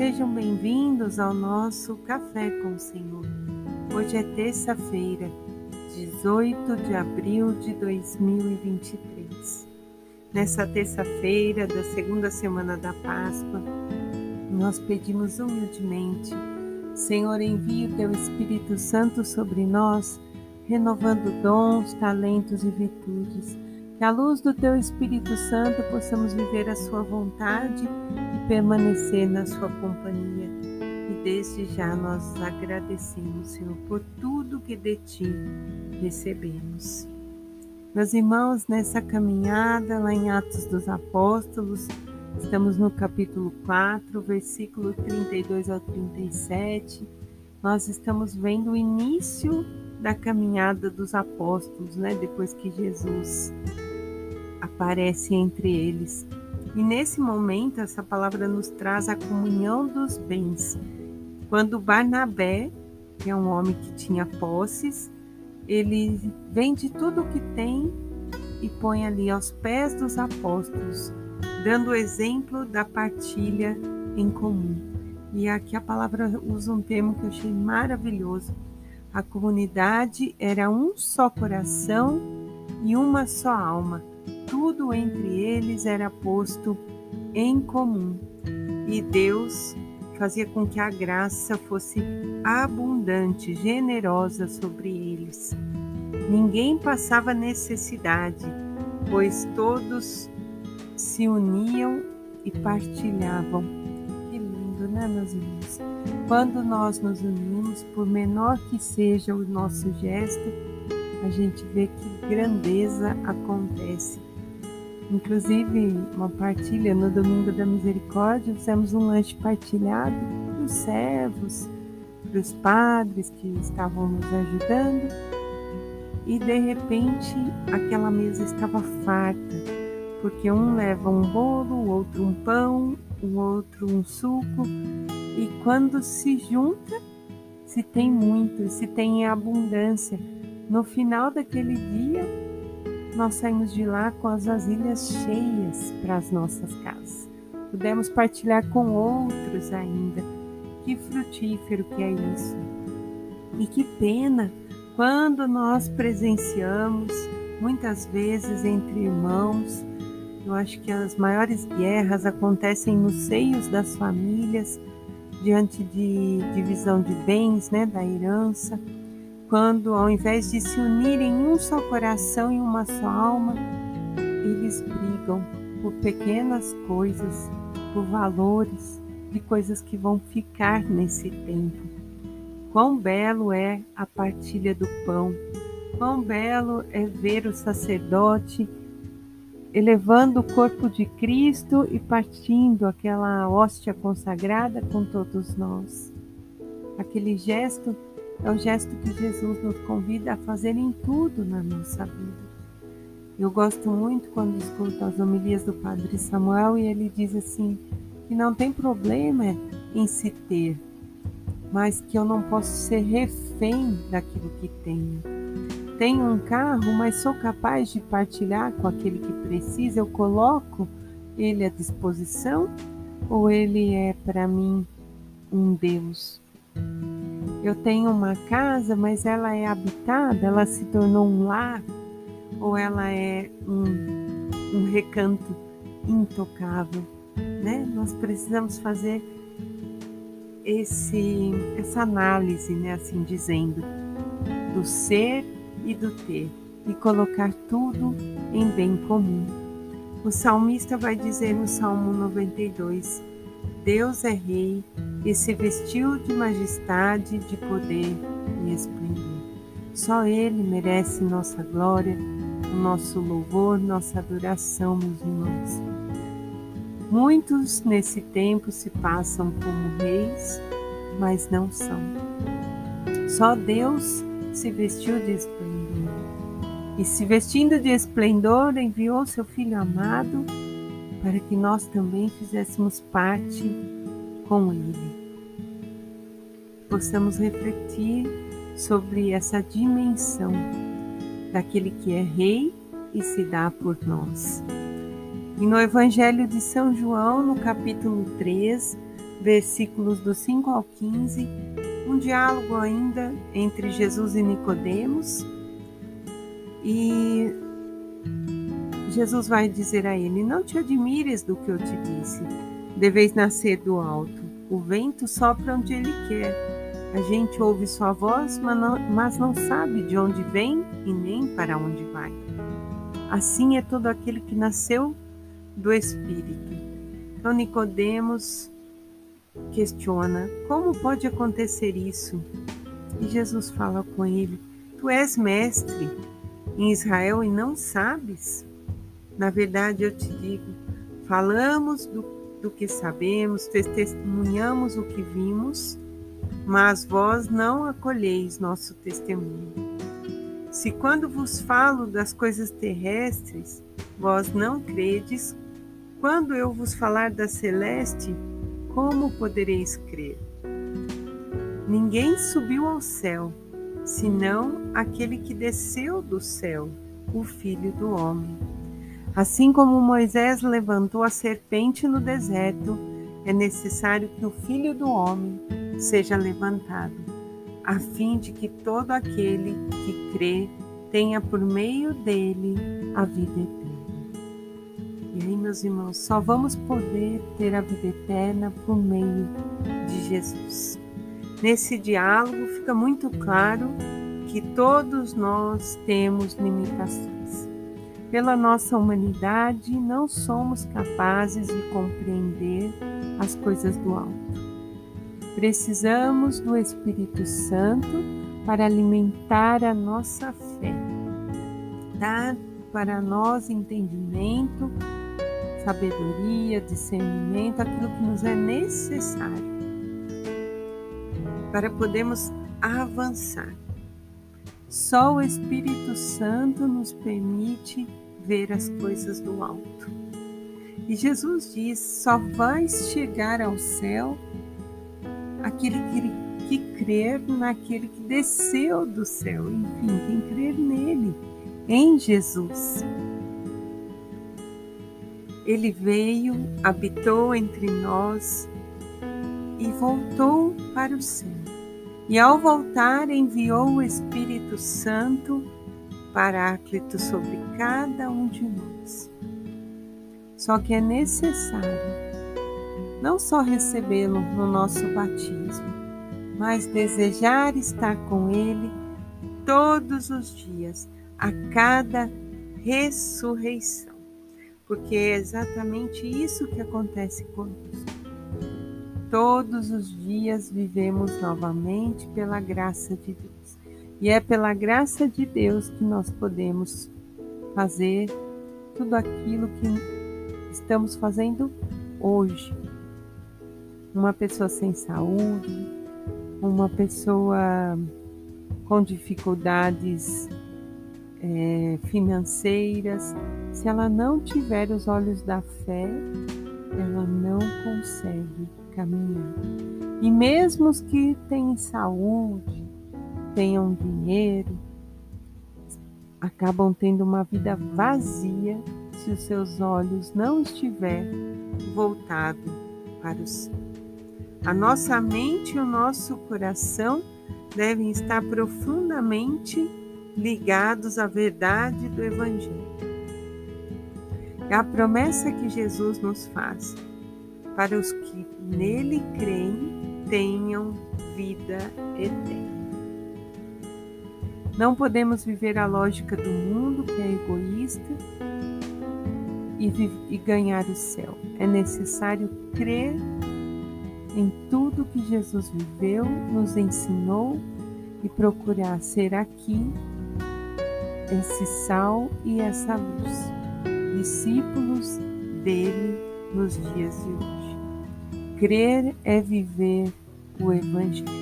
Sejam bem-vindos ao nosso Café com o Senhor. Hoje é terça-feira, 18 de abril de 2023. Nessa terça-feira da segunda semana da Páscoa, nós pedimos humildemente, Senhor, envie o teu Espírito Santo sobre nós, renovando dons, talentos e virtudes que à luz do Teu Espírito Santo possamos viver a Sua vontade permanecer na Sua companhia. E desde já nós agradecemos, Senhor, por tudo que de Ti recebemos. Meus irmãos, nessa caminhada lá em Atos dos Apóstolos, estamos no capítulo 4, versículo 32 ao 37. Nós estamos vendo o início da caminhada dos apóstolos, né? Depois que Jesus aparece entre eles. E nesse momento, essa palavra nos traz a comunhão dos bens. Quando Barnabé, que é um homem que tinha posses, ele vende tudo o que tem e põe ali aos pés dos apóstolos, dando o exemplo da partilha em comum. E aqui a palavra usa um termo que eu achei maravilhoso. A comunidade era um só coração e uma só alma tudo entre eles era posto em comum, e Deus fazia com que a graça fosse abundante, generosa sobre eles. Ninguém passava necessidade, pois todos se uniam e partilhavam. Que lindo, né, meus irmãos? Quando nós nos unimos, por menor que seja o nosso gesto, a gente vê que grandeza acontece. Inclusive, uma partilha no Domingo da Misericórdia, fizemos um lanche partilhado para os servos, para os padres que estavam nos ajudando. E de repente, aquela mesa estava farta, porque um leva um bolo, o outro um pão, o outro um suco. E quando se junta, se tem muito, se tem abundância. No final daquele dia, nós saímos de lá com as vasilhas cheias para as nossas casas. Pudemos partilhar com outros ainda. Que frutífero que é isso! E que pena quando nós presenciamos, muitas vezes entre irmãos, eu acho que as maiores guerras acontecem nos seios das famílias, diante de divisão de bens, né, da herança quando, ao invés de se unirem em um só coração e uma só alma, eles brigam por pequenas coisas, por valores, de coisas que vão ficar nesse tempo. Quão belo é a partilha do pão, quão belo é ver o sacerdote elevando o corpo de Cristo e partindo aquela hóstia consagrada com todos nós. Aquele gesto é o gesto que Jesus nos convida a fazer em tudo na nossa vida. Eu gosto muito quando escuto as homilias do Padre Samuel e ele diz assim: que não tem problema em se ter, mas que eu não posso ser refém daquilo que tenho. Tenho um carro, mas sou capaz de partilhar com aquele que precisa, eu coloco ele à disposição ou ele é para mim um Deus? Eu tenho uma casa, mas ela é habitada, ela se tornou um lar, ou ela é um, um recanto intocável, né? Nós precisamos fazer esse, essa análise, né, assim dizendo, do ser e do ter, e colocar tudo em bem comum. O salmista vai dizer no Salmo 92: Deus é Rei e se vestiu de majestade, de poder e esplendor. Só Ele merece nossa glória, nosso louvor, nossa adoração, meus irmãos. Muitos nesse tempo se passam como reis, mas não são. Só Deus se vestiu de esplendor. E se vestindo de esplendor, enviou seu Filho amado para que nós também fizéssemos parte com Ele. Possamos refletir sobre essa dimensão daquele que é Rei e se dá por nós. E no Evangelho de São João, no capítulo 3, versículos do 5 ao 15, um diálogo ainda entre Jesus e Nicodemos. E Jesus vai dizer a ele: Não te admires do que eu te disse, deveis nascer do alto. O vento sopra onde ele quer. A gente ouve sua voz, mas não, sabe de onde vem e nem para onde vai. Assim é todo aquele que nasceu do Espírito. Então Nicodemos questiona: como pode acontecer isso? E Jesus fala com ele: Tu és mestre em Israel e não sabes? Na verdade, eu te digo: falamos do, do que sabemos, testemunhamos o que vimos, mas vós não acolheis nosso testemunho. Se quando vos falo das coisas terrestres, vós não credes, quando eu vos falar da celeste, como podereis crer? Ninguém subiu ao céu, senão aquele que desceu do céu, o Filho do Homem. Assim como Moisés levantou a serpente no deserto, é necessário que o Filho do Homem seja levantado, a fim de que todo aquele que crê tenha por meio dele a vida eterna. E aí, meus irmãos, só vamos poder ter a vida eterna por meio de Jesus. Nesse diálogo fica muito claro que todos nós temos limitações. Pela nossa humanidade, não somos capazes de compreender as coisas do alto. Precisamos do Espírito Santo para alimentar a nossa fé, dar para nós entendimento, sabedoria, discernimento, aquilo que nos é necessário para podermos avançar. Só o Espírito Santo nos permite ver as coisas do alto. E Jesus diz: só vai chegar ao céu aquele que, que crer naquele que desceu do céu, enfim, quem crer nele, em Jesus. Ele veio, habitou entre nós e voltou para o céu. E ao voltar, enviou o Espírito Santo Paráclito sobre cada um de nós. Só que é necessário não só recebê-lo no nosso batismo, mas desejar estar com Ele todos os dias, a cada ressurreição, porque é exatamente isso que acontece conosco. Todos os dias vivemos novamente pela graça de Deus. E é pela graça de Deus que nós podemos fazer tudo aquilo que estamos fazendo hoje. Uma pessoa sem saúde, uma pessoa com dificuldades é, financeiras, se ela não tiver os olhos da fé, ela não consegue caminhar. E mesmo os que têm saúde, tenham dinheiro, acabam tendo uma vida vazia se os seus olhos não estiver voltado para o céu. A nossa mente e o nosso coração devem estar profundamente ligados à verdade do Evangelho. É a promessa que Jesus nos faz para os que nele creem tenham vida eterna. Não podemos viver a lógica do mundo, que é egoísta, e, e ganhar o céu. É necessário crer em tudo que Jesus viveu, nos ensinou e procurar ser aqui esse sal e essa luz, discípulos dele nos dias de hoje. Crer é viver o Evangelho.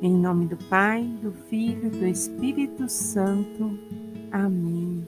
Em nome do Pai, do Filho e do Espírito Santo. Amém.